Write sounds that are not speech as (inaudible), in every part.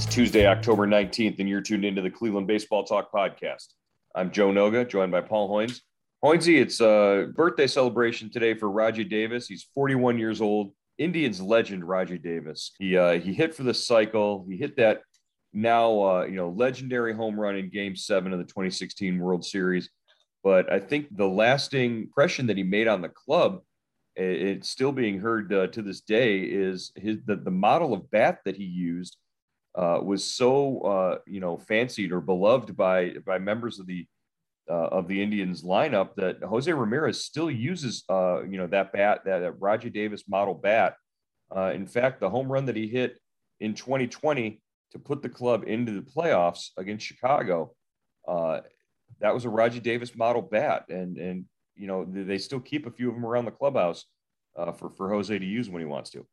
It's Tuesday, October 19th, and you're tuned into the Cleveland Baseball Talk podcast. I'm Joe Noga, joined by Paul Hoynes. Hoynesy, it's a birthday celebration today for Rajai Davis. He's 41 years old. Indians legend Rajai Davis. He uh, he hit for the cycle. He hit that now uh, you know legendary home run in Game Seven of the 2016 World Series. But I think the lasting impression that he made on the club, it's still being heard uh, to this day, is his the, the model of bat that he used uh, was so uh, you know fancied or beloved by by members of the uh, of the Indians lineup that Jose Ramirez still uses uh, you know that bat that, that Rajai Davis model bat. Uh, in fact, the home run that he hit in 2020 to put the club into the playoffs against Chicago, uh, that was a Rajai Davis model bat, and and you know they still keep a few of them around the clubhouse for for Jose to use when he wants to.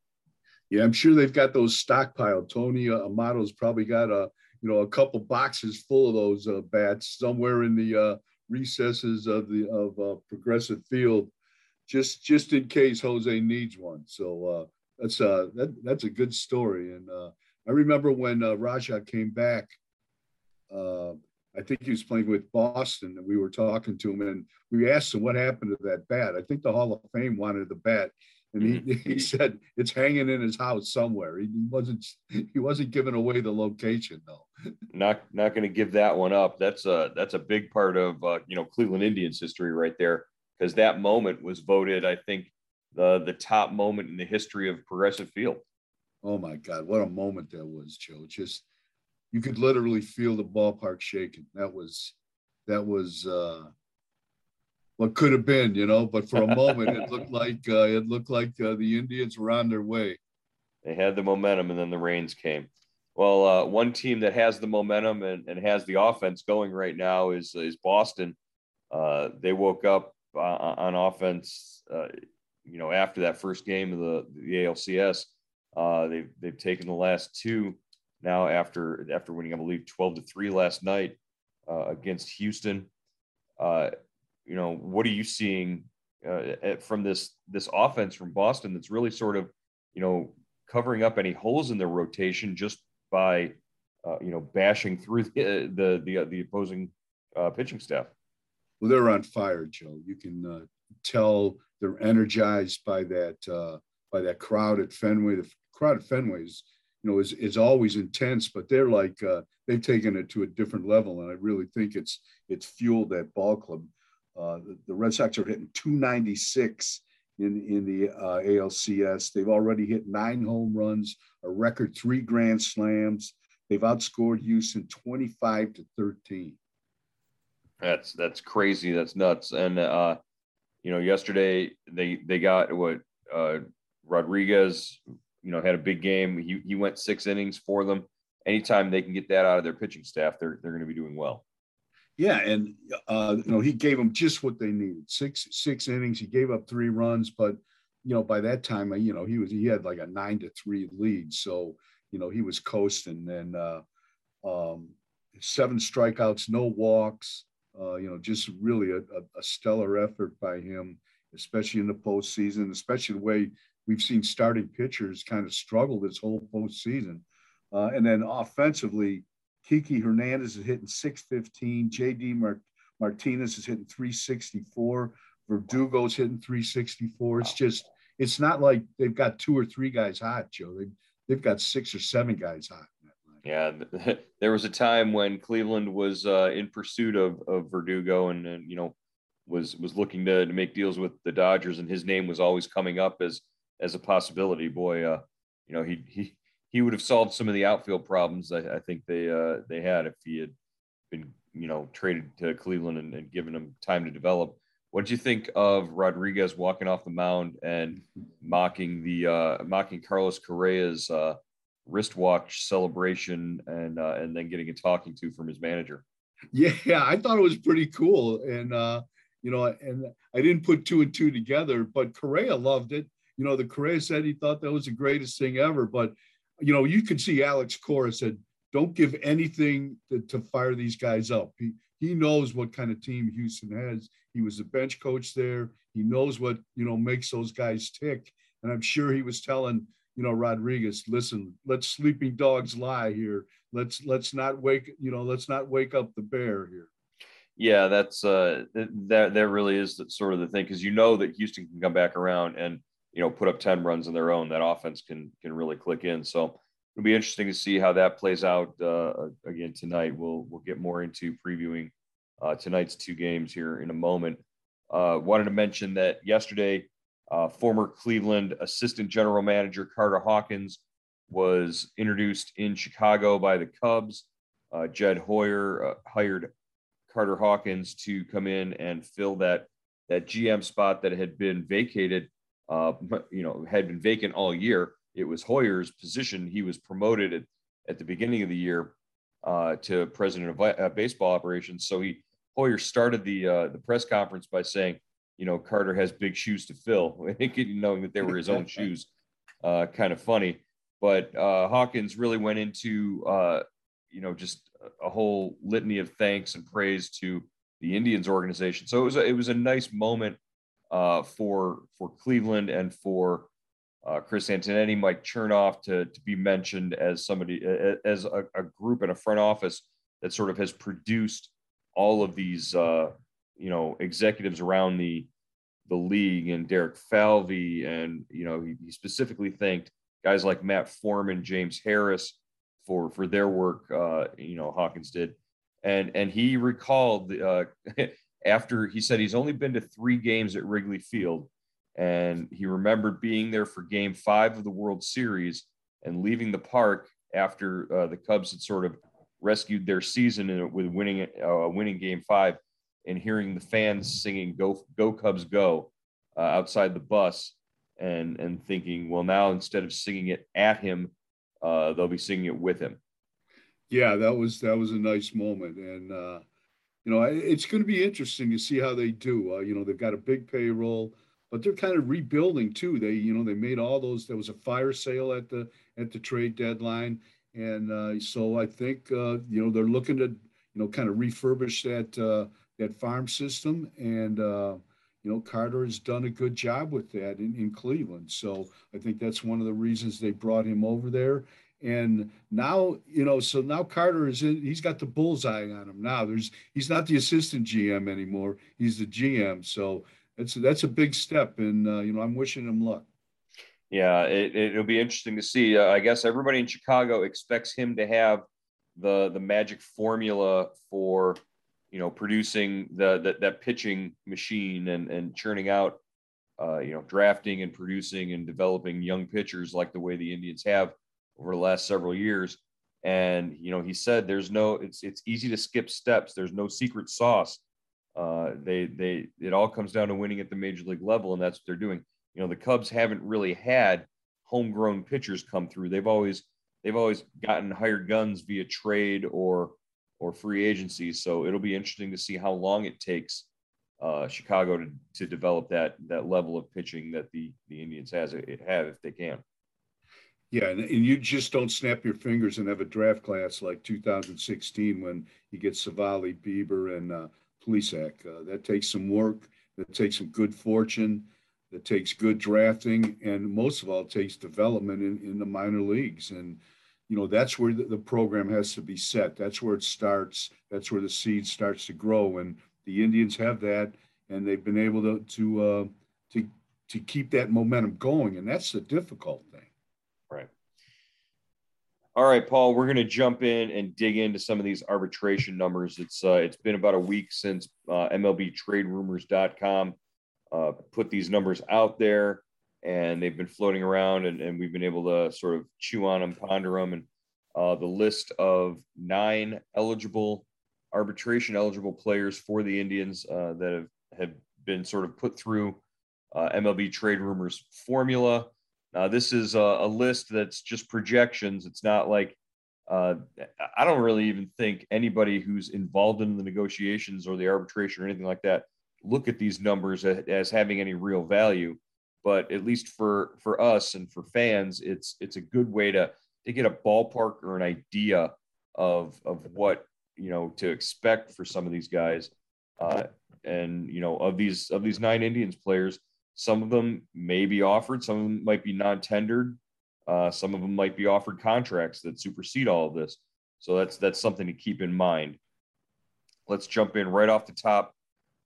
Yeah, I'm sure they've got those stockpiled. Tony uh, Amato's probably got a you know a couple boxes full of those uh, bats somewhere in the uh, recesses of the of uh, Progressive Field, just just in case Jose needs one. So uh, that's uh that that's a good story. And uh, I remember when Rajai came back. I think he was playing with Boston, and we were talking to him, and we asked him what happened to that bat. I think the Hall of Fame wanted the bat, and he, mm-hmm. (laughs) he said it's hanging in his house somewhere. He wasn't (laughs) he wasn't giving away the location though. Not not going to give that one up. That's a that's a big part of uh, you know Cleveland Indians history right there because that moment was voted I think the the top moment in the history of Progressive Field. Oh my God, what a moment that was, Joe! Just you could literally feel the ballpark shaking. That was that was. uh what could have been, you know. But for a moment, it looked (laughs) like uh, it looked like uh, the Indians were on their way. They had the momentum, and then the rains came. Well, uh, one team that has the momentum and, and has the offense going right now is is Boston. Uh, they woke up uh, on offense, uh, you know, after that first game of the, the ALCS. they've they've taken the last two now after after winning, I believe, twelve to three last night against Houston. Uh, you know, what are you seeing uh, from this this offense from Boston that's really sort of, you know, covering up any holes in their rotation just by, uh, you know, bashing through the the the, uh, the opposing uh, pitching staff? Well, they're on fire, Joe. You can uh, tell they're energized by that uh, by that crowd at Fenway. The crowd at Fenway is, you know, is is always intense, but they're like they've taken it to a different level, and I really think it's it's fueled that ball club. Uh, the, the, Red Sox are hitting 296 in, in the uh, ALCS. They've already hit nine home runs, a record three grand slams. They've outscored Houston 25 to 13. That's that's crazy. That's nuts. And uh, you know, yesterday they they got what uh, Rodriguez, you know, had a big game. He he went six innings for them. Anytime they can get that out of their pitching staff, they're they're going to be doing well. Yeah, and uh, you know he gave them just what they needed. Six six innings. He gave up three runs, but you know by that time, you know he was he had like a nine to three lead. So you know he was coasting. And uh, um, seven strikeouts, no walks. Uh, you know, just really a, a, stellar effort by him, especially in the postseason. Especially the way we've seen starting pitchers kind of struggle this whole postseason. Uh, and then offensively, Kiki Hernandez is hitting 615. JD Mart- Martinez is hitting 364. Verdugo's hitting 364. It's just, it's not like they've got two or three guys hot, Joe. They've, they've got six or seven guys hot. Yeah, (laughs) there was a time when Cleveland was uh, in pursuit of, of Verdugo and, and, you know, was was looking to, to make deals with the Dodgers, and his name was always coming up as as a possibility. Boy, uh, you know, he he he would have solved some of the outfield problems I, I think they uh, they had if he had been you know traded to Cleveland and, and given him time to develop. What do you think of Rodriguez walking off the mound and mocking the uh, mocking Carlos Correa's uh, wristwatch celebration and uh, and then getting a talking to from his manager? Yeah, I thought it was pretty cool, and uh, you know, and I didn't put two and two together, but Correa loved it. You know, the Correa said he thought that was the greatest thing ever, but you know, you could see Alex Cora said, "Don't give anything to, to fire these guys up." He he knows what kind of team Houston has. He was the bench coach there. He knows what you know makes those guys tick, and I'm sure he was telling you know Rodriguez, listen, let sleeping dogs lie here. Let's let's not wake you know let's not wake up the bear here. Yeah, that's uh that that really is sort of the thing because you know that Houston can come back around and you know put up 10 runs on their own that offense can can really click in. So it'll be interesting to see how that plays out uh, again tonight. We'll we'll get more into previewing uh, tonight's two games here in a moment. Uh, wanted to mention that yesterday uh, former cleveland assistant general manager carter hawkins was introduced in chicago by the cubs. Uh, jed hoyer uh, hired carter hawkins to come in and fill that that gm spot that had been vacated uh, you know, had been vacant all year. It was Hoyer's position. He was promoted at, at the beginning of the year uh, to president of uh, baseball operations. So he Hoyer started the uh, the press conference by saying, you know, Carter has big shoes to fill, (laughs) knowing that they were his own (laughs) shoes. Uh, kind of funny, but uh, Hawkins really went into uh, you know just a whole litany of thanks and praise to the Indians organization. So it was a, it was a nice moment uh, for for Cleveland and for uh, Chris Antonetti, Mike Chernoff to to be mentioned as somebody as a, a, group in a front office that sort of has produced all of these uh, you know executives around the the league and Derek Falvey and you know he, he specifically thanked guys like Matt Forman, James Harris for for their work. Uh, you know Hawkins did, and and he recalled uh, (laughs) after he said he's only been to three games at Wrigley Field, and he remembered being there for Game Five of the World Series and leaving the park after uh, the Cubs had sort of rescued their season with winning uh, winning Game Five, and hearing the fans singing "Go Go Cubs Go" uh, outside the bus, and and thinking, well, now instead of singing it at him, uh, they'll be singing it with him. Yeah, that was that was a nice moment, and uh, you know, it's going to be interesting to see how they do. Uh, you know, they've got a big payroll, but they're kind of rebuilding too. They, you know, they made all those. There was a fire sale at the at the trade deadline, and uh, so I think uh, you know they're looking to you know kind of refurbish that uh, that farm system, and uh, you know Carter has done a good job with that in, in Cleveland. So I think that's one of the reasons they brought him over there. And now, you know, so now Carter is in, he's got the bullseye on him now. There's, he's not the assistant GM anymore. He's the GM. So that's, that's a big step. And, uh, you know, I'm wishing him luck. Yeah, it, will be interesting to see. Uh, I guess everybody in Chicago expects him to have the, the magic formula for, you know, producing the, the that pitching machine and, and churning out, uh, you know, drafting and producing and developing young pitchers like the way the Indians have over the last several years. And you know, he said there's no it's it's easy to skip steps. There's no secret sauce. Uh, they they it all comes down to winning at the major league level, and that's what they're doing. You know, the Cubs haven't really had homegrown pitchers come through. They've always they've always gotten hired guns via trade or or free agency. So it'll be interesting to see how long it takes uh, Chicago to, to develop that that level of pitching that the the Indians has it have if they can. Yeah, and, and you just don't snap your fingers and have a draft class like 2016 when you get Civale, Bieber, and uh, Plesac. Uh, that takes some work. That takes some good fortune. That takes good drafting, and most of all, it takes development in, in the minor leagues. And you know that's where the, the program has to be set. That's where it starts. That's where the seed starts to grow. And the Indians have that, and they've been able to to uh, to to keep that momentum going. And that's the difficult thing. All right, Paul, we're going to jump in and dig into some of these arbitration numbers. It's uh, it's been about a week since uh, MLBTradeRumors.com uh, put these numbers out there. and they've been floating around, and, and we've been able to sort of chew on them, ponder them, and uh, the list of nine eligible arbitration eligible players for the Indians uh, that have, have been sort of put through uh, MLB trade rumors formula. Uh, this is a, a, list that's just projections. It's not like uh, I don't really even think anybody who's involved in the negotiations or the arbitration or anything like that look at these numbers as, as having any real value. But at least for for us and for fans, it's it's a good way to to get a ballpark or an idea of of what you know to expect for some of these guys. Uh, and you know of these of these nine Indians players, some of them may be offered, some of them might be non-tendered, uh, some of them might be offered contracts that supersede all of this. So that's that's something to keep in mind. Let's jump in right off the top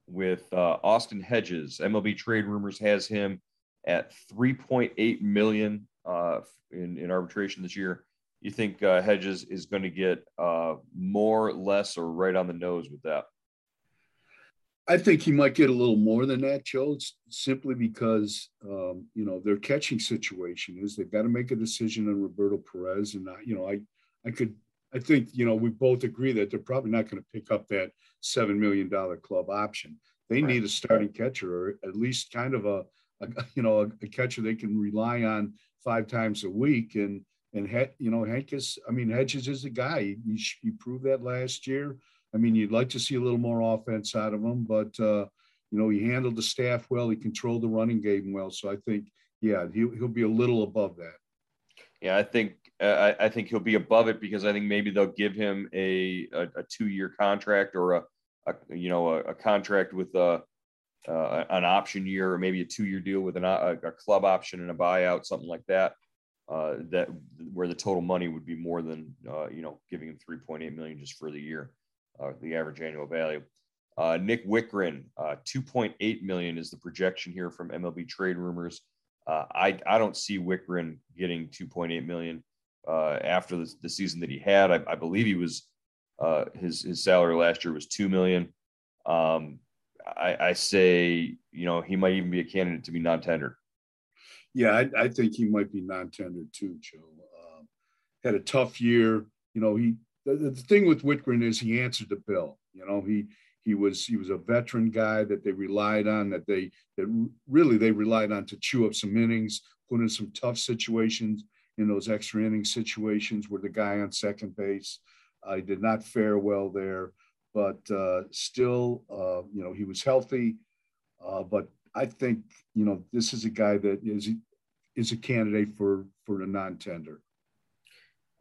with uh, Austin Hedges. MLB Trade Rumors has him at 3.8 million uh, in, in arbitration this year. You think uh, Hedges is going to get uh, more, less, or right on the nose with that? I think he might get a little more than that, Joe. It's simply because um, you know their catching situation is they've got to make a decision on Roberto Perez, and I, you know I I could I think you know we both agree that they're probably not going to pick up that seven million dollar club option. They need a starting catcher or at least kind of a, a (laughs) you know a, a, catcher they can rely on five times a week. And and you know Hentges, I mean Hedges is a guy. He, he proved that last year. I mean, you'd like to see a little more offense out of him, but uh, you know, he handled the staff well. He controlled the running game well. So I think, yeah, he'll he'll be a little above that. Yeah, I think uh, I, I, think he'll be above it because I think maybe they'll give him a a, a two year contract or a, a you know a, a contract with a uh, an option year or maybe a two year deal with an, a, club option and a buyout, something like that. Uh, that where the total money would be more than uh, you know giving him 3.8 million just for the year uh, the average annual value. Uh, Nick Wittgren, uh, 2.8 million is the projection here from MLB Trade Rumors. Uh, I I don't see Wittgren getting 2.8 million uh, after the, the, season that he had. I, I believe he was uh, his his salary last year was two million. Um, I, I, say you know he might even be a candidate to be non-tendered. Yeah, I, I think he might be non-tendered too, Joe. Um, had a tough year. You know, he the, the thing with Wittgren is he answered the bill. You know, he he was he was a veteran guy that they relied on that they that really they relied on to chew up some innings, put in some tough situations in those extra inning situations where the guy on second base uh, did not fare well there, but uh, still, uh, you know, he was healthy. Uh, but I think you know this is a guy that is is a candidate for for a non-tender.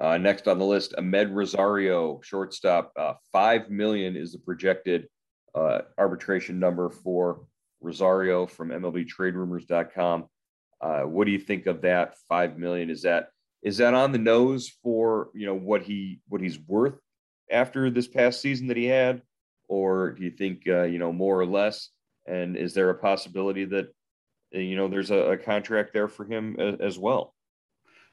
Uh, next on the list, Amed Rosario, shortstop. Uh, Five million is the projected uh, arbitration number for Rosario from MLBTradeRumors.com. Uh, what do you think of that? Five million is that is that on the nose for you know what he what he's worth after this past season that he had, or do you think uh, you know more or less? And is there a possibility that you know there's a, a contract there for him as, as well?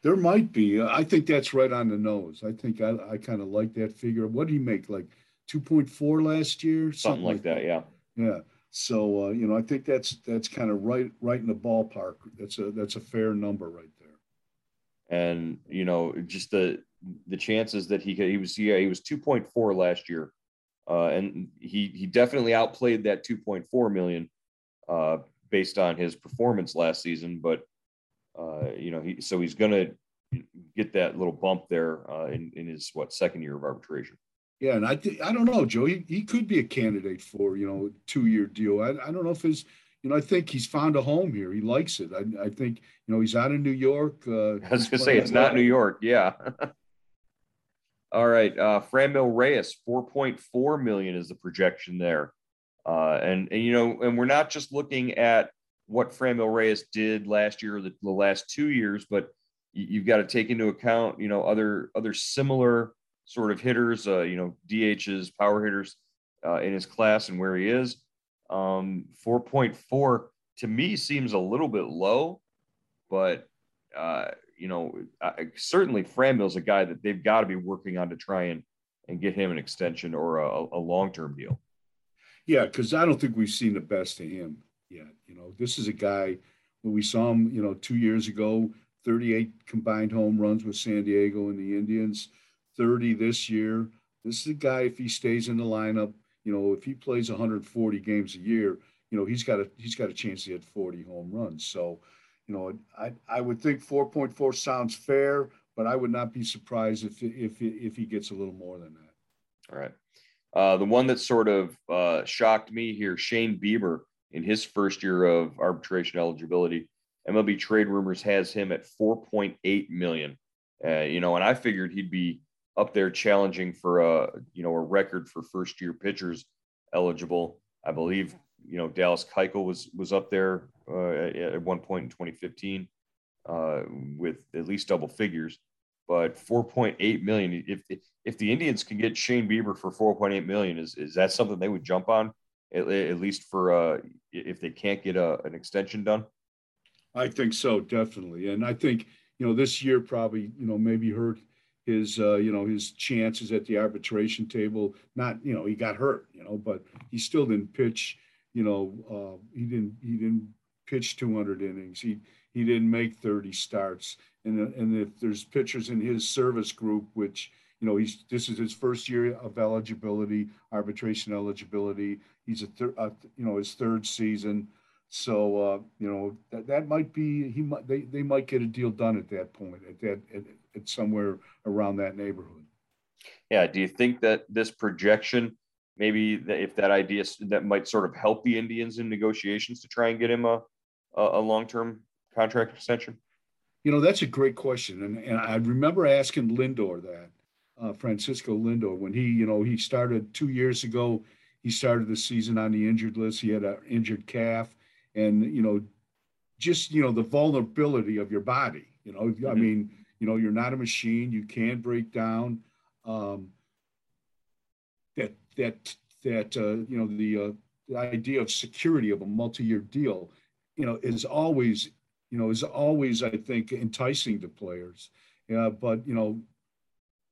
There might be. I think that's right on the nose. I think I, I kind of like that figure. What did he make? Like 2.4 last year? Something, Something like that, that, yeah. Yeah. So uh, you know, I think that's that's kind of right right in the ballpark. That's a that's a fair number right there. And you know, just the the chances that he he was yeah he was 2.4 last year, uh, and he he definitely outplayed that 2.4 million uh, based on his performance last season. But uh, you know, he so he's going to get that little bump there uh, in in his what second year of arbitration. Yeah, and I th- I don't know, Joe. He, he could be a candidate for you know two year deal. I, I don't know if his you know I think he's found a home here. He likes it. I, I think you know he's out of New York. Uh, I was gonna say it's not New York. Yeah. (laughs) All right, uh, Franmil Reyes, four point four million is the projection there, uh, and and you know, and we're not just looking at what Franmil Reyes did last year or the, the last two years, but you, have got to take into account, you know, other other similar sort of hitters, uh, you know, DHs, power hitters uh, in his class and where he is. Um, 4.4 to me seems a little bit low, but uh, you know, certainly Franmil's a guy that they've got to be working on to try and and get him an extension or a, a long term deal. Yeah, because I don't think we've seen the best of him yet. You know, this is a guy when we saw him, you know, two years ago, 38 combined home runs with San Diego and the Indians, 30 this year. This is a guy, if he stays in the lineup, you know, if he plays 140 games a year, you know, he's got a he's got a chance to hit 40 home runs. So, you know, I I would think 4.4 sounds fair, but I would not be surprised if if if he gets a little more than that. All right. Uh, the one that sort of uh, shocked me here, Shane Bieber, in his first year of arbitration eligibility, MLB Trade Rumors has him at 4.8 million. Uh, you know, and I figured he'd be up there challenging for a you know a record for first year pitchers eligible. I believe you know Dallas Keuchel was was up there uh, at one point in 2015 uh, with at least double figures. But 4.8 million. If if the Indians can get Shane Bieber for 4.8 million, is is that something they would jump on? At, at least for uh, if they can't get a, an extension done. I think so, definitely. And I think you know this year probably you know maybe hurt his uh, you know his chances at the arbitration table. Not you know he got hurt, you know, but he still didn't pitch. You know uh, he didn't he didn't pitch 200 innings. He he didn't make 30 starts. And and if there's pitchers in his service group, which you know he's this is his first year of eligibility, arbitration eligibility. He's a, thir- uh, you know his third season. So uh, you know that, that might be he might they, they might get a deal done at that point at that at, at somewhere around that neighborhood. Yeah. Do you think that this projection, maybe if that idea that might sort of help the Indians in negotiations to try and get him a a, long term contract extension? You know that's a great question, and and I remember asking Lindor that uh, Francisco Lindor when he you know he started two years ago. He started the season on the injured list. He had an injured calf and you know just you know the vulnerability of your body you know mm-hmm. i mean you know you're not a machine you can break down um, that that that uh, you know the, uh, the idea of security of a multi-year deal you know is always you know is always i think enticing to players yeah but you know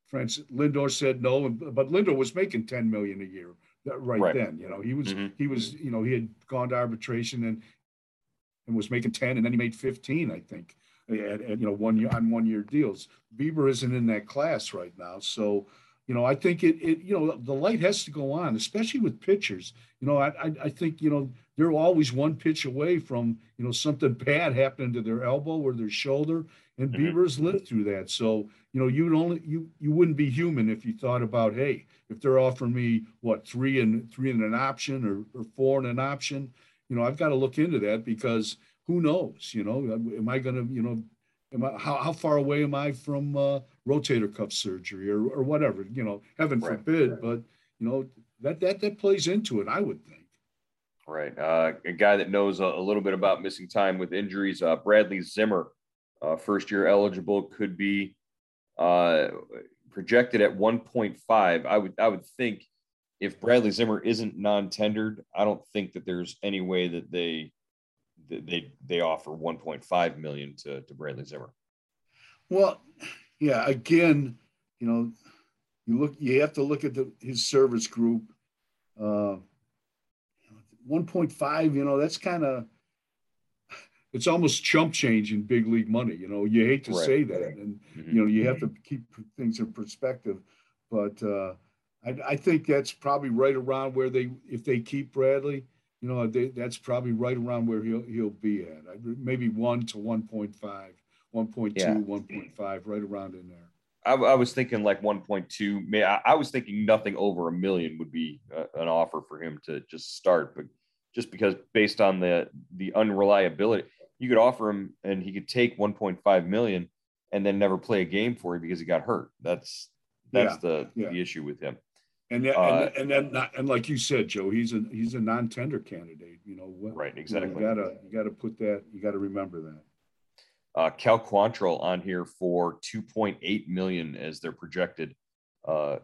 Francis Lindor said no, but Lindor was making 10 million a year right, right. then. You know, he was mm-hmm. he was you know he had gone to arbitration and and was making 10 and then he made 15 i think at, at, you know one year on one year deals bieber isn't in that class right now so you know i think it, it you know the light has to go on especially with pitchers you know i i, I think you know they're always one pitch away from you know something (laughs) bad happening to their elbow or their shoulder and mm-hmm. bieber's lived through that so you know you'd only you you wouldn't be human if you thought about hey if they're offering me what three and three and an option or, or four and an option you know, I've got to look into that because who knows, you know, am I going to, you know, am I, how, how far away am I from uh, rotator cuff surgery or, or whatever, you know, heaven right. forbid, but you know, that, that, that plays into it, I would think. Right. Uh, a guy that knows a, a, little bit about missing time with injuries, uh, Bradley Zimmer, uh, first year eligible, could be uh, projected at 1.5. I would I would think if Bradley Zimmer isn't non-tendered, I don't think that there's any way that they they they offer 1.5 million to to Bradley Zimmer. Well, yeah. Again, you know, you look. You have to look at the, his service group. Uh, 1.5. You know, that's kind of it's almost chump change in big league money. You know, you hate to right. say that, and mm-hmm. you know, you have to keep things in perspective. But uh, I, I think that's probably right around where they, if they keep Bradley, you know, they, that's probably right around where he'll he'll be at. Maybe one to 1.5, 1.2, yeah. 1.5, right around in there. I, I, was thinking like 1.2. I, I was thinking nothing over a million would be uh, an offer for him to just start, but just because based on the the unreliability, you could offer him and he could take 1.5 million and then never play a game for you because he got hurt. That's that's yeah, the yeah. the issue with him. And uh, and and then not, and like you said, Joe, he's a he's a non-tender candidate. You know, what, right? Exactly. You, know, you gotta you gotta put that. You gotta remember that. Uh, Cal Quantrill on here for 2.8 million as their projected uh,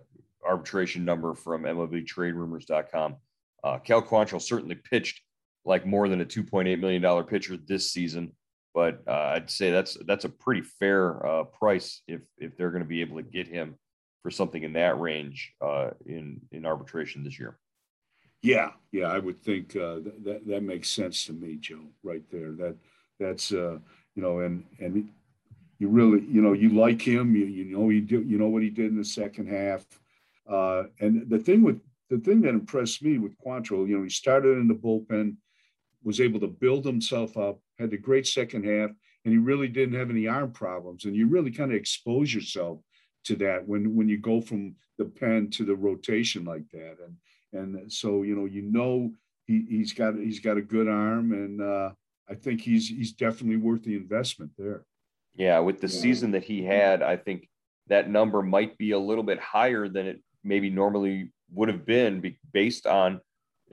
arbitration number from MLBTradeRumors.com. Uh, Cal Quantrill certainly pitched like more than a 2.8 million dollar pitcher this season, but uh, I'd say that's that's a pretty fair uh, price if if they're going to be able to get him for something in that range uh, in in arbitration this year. Yeah, yeah, I would think uh, that that makes sense to me, Joe. Right there, that that's you know, and and you really, you know, you like him. You you know he did, you know what he did in the second half. Uh, and the thing with the thing that impressed me with Quantrill, you know, he started in the bullpen, was able to build himself up, had a great second half, and he really didn't have any arm problems. And you really kind of expose yourself to that when when you go from the pen to the rotation like that. And and so you know you know he he's got he's got a good arm, and uh, I think he's he's definitely worth the investment there. Yeah, with the yeah. season that he had, I think that number might be a little bit higher than it maybe normally would have been based on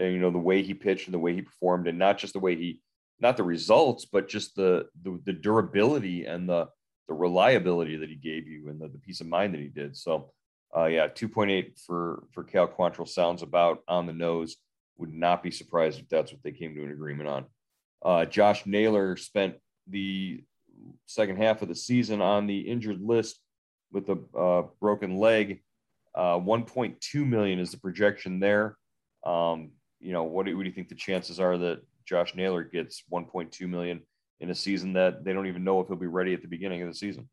uh, you know the way he pitched and the way he performed, and not just the way he not the results, but just the the, the durability and the the reliability that he gave you and the, the peace of mind that he did. So, uh, yeah, 2.8 for for Cal Quantrill sounds about on the nose. Would not be surprised if that's what they came to an agreement on. Uh, Josh Naylor spent the second half of the season on the injured list with a uh, broken leg. Uh, 1.2 million is the projection there. Um, you know, what do, what do you think the chances are that Josh Naylor gets 1.2 million in a season that they don't even know if he'll be ready at the beginning of the season.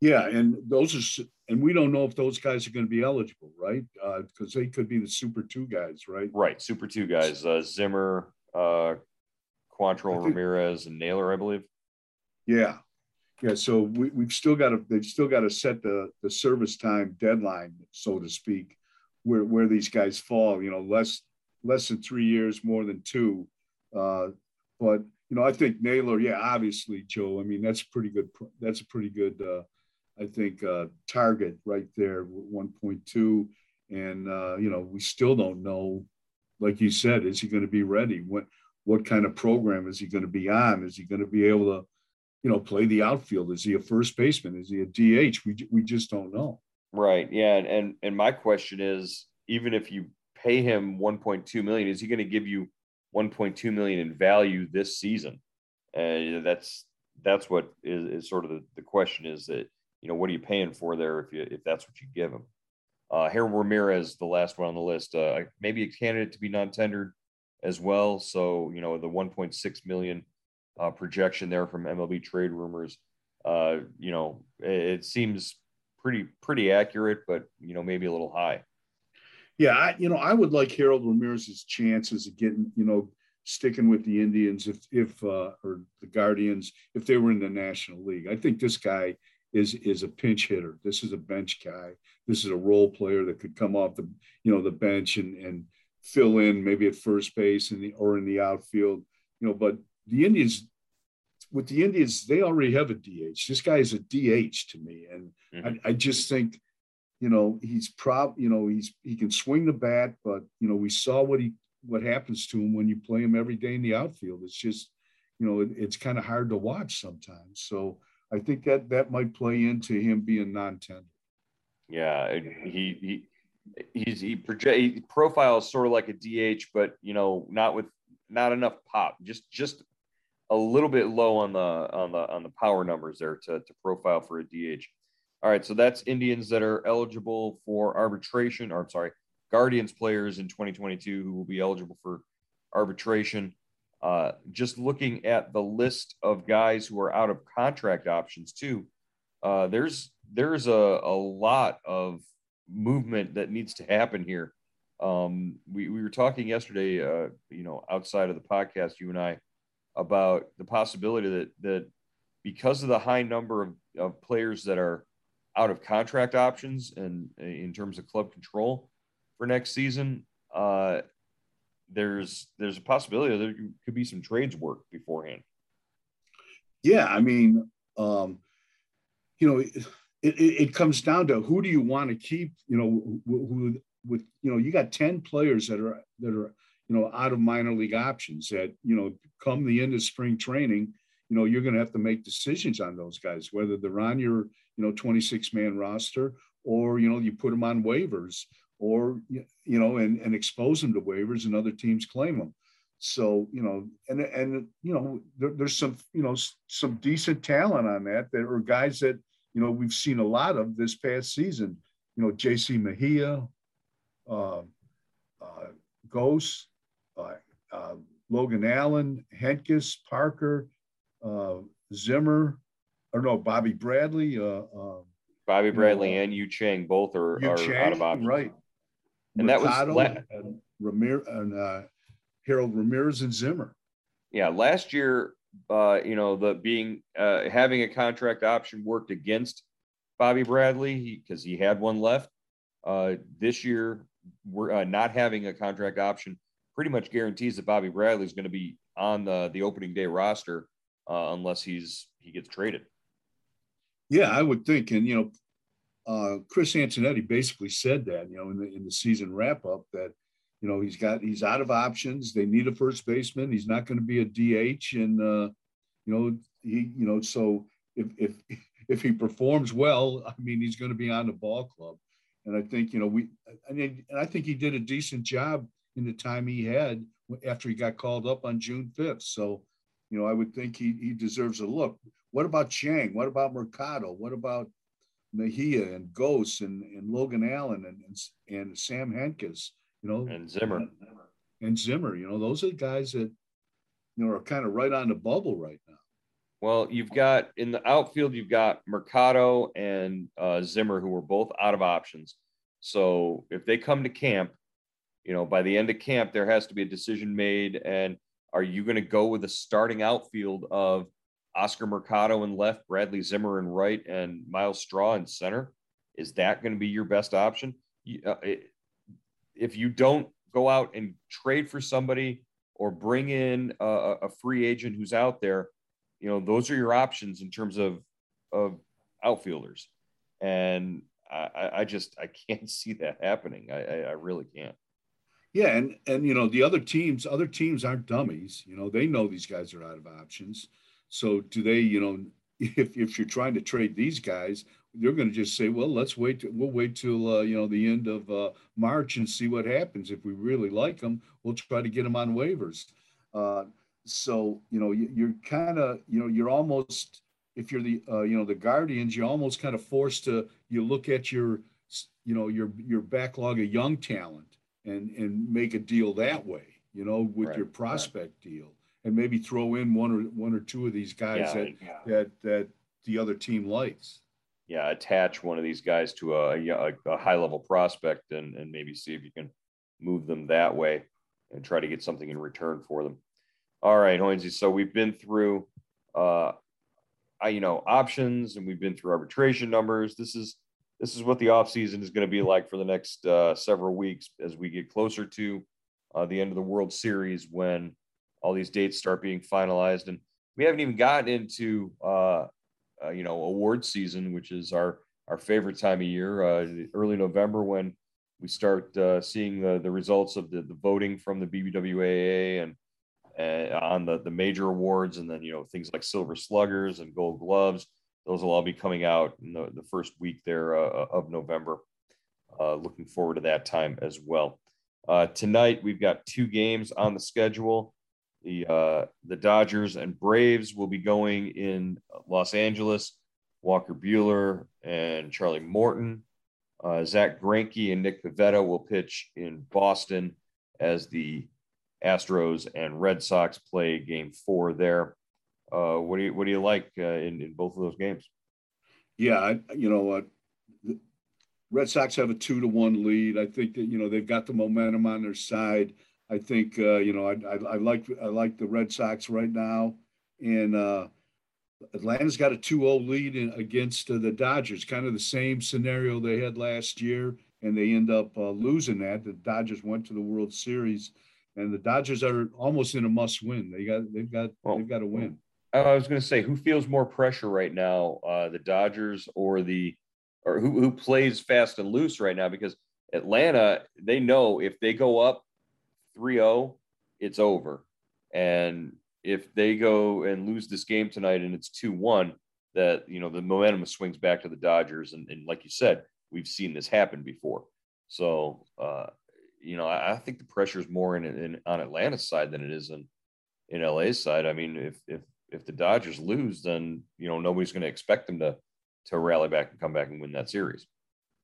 Yeah, and those are, and we don't know if those guys are going to be eligible, right? Because uh, they could be the Super Two guys, right? Right, Super Two guys: uh, Zimmer, uh, Quantrill, Ramirez, and Naylor, I believe. Yeah, yeah. So we, we've still got to they've still got to set the the service time deadline, so to speak, where where these guys fall. You know, less less than three years, more than two. Uh, but you know, I think Naylor, yeah, obviously, Joe. I mean, that's pretty good. That's a pretty good, uh, I think, uh, target right there, 1.2. And uh, you know, we still don't know. Like you said, is he going to be ready? What what kind of program is he going to be on? Is he going to be able to, you know, play the outfield? Is he a first baseman? Is he a DH? We we just don't know. Right. Yeah. And and, and my question is, even if you pay him 1.2 million, is he going to give you 1.2 million in value this season. And that's that's what is, is sort of the, the question is that you know what are you paying for there if you if that's what you give him. Uh, Harold Ramirez, the last one on the list, uh, maybe a candidate to be non-tendered as well. So you know the 1.6 million uh, projection there from MLB trade rumors. Uh, you know it, it seems pretty pretty accurate, but you know maybe a little high yeah, I, you know, I would like Harold Ramirez's chances of getting, you know, sticking with the Indians if, if, uh, or the Guardians if they were in the National League. I think this guy is is a pinch hitter. This is a bench guy. This is a role player that could come off the, you know, the bench and and fill in maybe at first base and the or in the outfield. You know, but the Indians with the Indians, they already have a DH. This guy is a DH to me, and mm-hmm. I, I just think you know, he's prob, you know, he's he can swing the bat, but you know, we saw what he what happens to him when you play him every day in the outfield. It's just, you know, it, it's kind of hard to watch sometimes. So I think that that might play into him being non-tender. Yeah, he he he's he project he profiles sort of like a DH, but you know, not with not enough pop. Just just a little bit low on the on the on the power numbers there to to profile for a DH. All right, so that's Indians that are eligible for arbitration, or I'm sorry, Guardians players in 2022 who will be eligible for arbitration. Uh, just looking at the list of guys who are out of contract options too, uh, there's there's a, a lot of movement that needs to happen here. Um, we, we were talking yesterday, uh, you know, outside of the podcast, you and I, about the possibility that that because of the high number of, of players that are out of contract options and in terms of club control for next season, uh, there's there's a possibility that there could be some trades work beforehand. Yeah, I mean, um, you know, it, it, comes down to who do you want to keep? You know, who, who with you know you got ten players that are that are you know out of minor league options that you know come the end of spring training you know you're going to have to make decisions on those guys whether they're on your you know 26 man roster or you know you put them on waivers or you know and, and expose them to waivers and other teams claim them so you know and and you know there, there's some you know some decent talent on that that are guys that you know we've seen a lot of this past season you know jc mejia uh, uh, gose uh, uh, logan allen hentges parker uh, Zimmer, or no, Bobby Bradley. Uh, uh, Bobby Bradley and Yu Chang both are, are Chang, out of options. Right. And Mercado that was la- and Ramir and uh, Harold Ramirez and Zimmer. Yeah, last year, uh, you know, the being uh, having a contract option worked against Bobby Bradley because he, he, had one left. Uh, this year, we're uh, not having a contract option pretty much guarantees that Bobby Bradley is going to be on the the opening day roster uh, unless he's he gets traded. Yeah, I would think, and you know, uh, Chris Antonetti basically said that, you know, in the in the season wrap up that, you know, he's got he's out of options. They need a first baseman. He's not going to be a DH, and uh, you know, he you know, so if if (laughs) if he performs well, I mean, he's going to be on the ball club. And I think you know we, I mean, and I think he did a decent job in the time he had after he got called up on June 5th. So, you know, I would think he he deserves a look. What about Chang? What about Mercado? What about Mejia and Gose and, and Logan Allen and, and, and Sam Hentges, you know, and Zimmer. And, and Zimmer, you know, those are the guys that, you know, are kind of right on the bubble right now. Well, you've got in the outfield, you've got Mercado and uh, Zimmer, who are both out of options. So if they come to camp, you know, by the end of camp, there has to be a decision made. And are you going to go with a starting outfield of Oscar Mercado in left, Bradley Zimmer in right, and Myles Straw in center? Is that going to be your best option? Uh, if you don't go out and trade for somebody or bring in a, a free agent who's out there, you know, those are your options in terms of of outfielders. And I, I just I can't (laughs) see that happening. I, I, I really can't. Yeah, and and you know the other teams, other teams aren't dummies. You know they know these guys are out of options. So do they, you know, (laughs) if, if you're trying to trade these guys, they're going to just say, well, let's wait. To, we'll wait till uh, you know the end of uh, March and see what happens. If we really like them, we'll try to get them on waivers. Uh, so you know you, are kind of you know you're almost if you're the uh, you know the Guardians, you're almost kind of forced to you look at your you know your your backlog of young talent and and make a deal that way. You know with right, your prospect right. deal and maybe throw in one or one or two of these guys yeah, that, yeah. that that the other team likes. Yeah, attach one of these guys to a, a, a high level prospect and and maybe see if you can move them that way and try to get something in return for them. All right, Hoynesy. So we've been through, uh, I, you know, options, and we've been through arbitration numbers. This is this is what the offseason is going to be like for the next uh, several weeks as we get closer to uh, the end of the World Series when all these dates start being finalized. And we haven't even gotten into, uh, uh, you know, award season, which is our, our favorite time of year, uh, early November when we start uh, seeing the, the results of the, the voting from the BBWAA and uh, on the, the major awards. And then, you know, things like silver sluggers and gold gloves, those will all be coming out in the, the first week there uh, of November. looking forward to that time as well. tonight, we've got two games on the schedule. The uh, the Dodgers and Braves will be going in Los Angeles. Walker Buehler and Charlie Morton. Uh, Zack Greinke and Nick Pivetta will pitch in Boston as the Astros and Red Sox play Game Four there. Uh, what do you what do you like uh, in in both of those games? Yeah, you know, uh, Red Sox have a two to one lead. I think that you know they've got the momentum on their side. I think uh, you know I, I, I, like I like the Red Sox right now, and uh, Atlanta's got a 2-0 lead in, against uh, the Dodgers. Kind of the same scenario they had last year, and they end up uh, losing that. The Dodgers went to the World Series, and the Dodgers are almost in a must-win. They got they've got well, they've got to win. I was going to say, who feels more pressure right now, uh, the Dodgers or the or who who plays fast and loose right now? Because Atlanta, they know if they go up 3-0, it's over. And if they go and lose this game tonight and it's 2-1, that you know the momentum swings back to the Dodgers. And, and like you said, we've seen this happen before. So uh, you know, I, I, think the pressure is more in, in on Atlanta's side than it is in in LA's side. I mean, if if if the Dodgers lose, then you know nobody's going to expect them to to rally back and come back and win that series.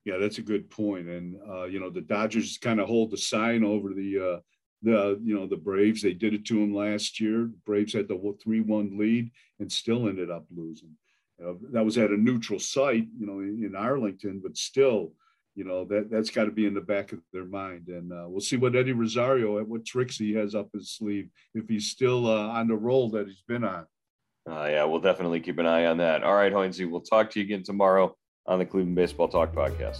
Yeah, that's a good point. And uh, you know, the Dodgers kind of hold the sign over the uh, the you know the Braves. They did it to him last year. Braves had the three one lead and still ended up losing. Uh, that was at a neutral site, you know, in, in Arlington, but still, you know that that's got to be in the back of their mind. And uh, we'll see what Eddie Rosario, and what tricks he has up his sleeve, if he's still uh, on the roll that he's been on. Uh, yeah, we'll definitely keep an eye on that. All right, Hoynesy, we'll talk to you again tomorrow on the Cleveland Baseball Talk podcast.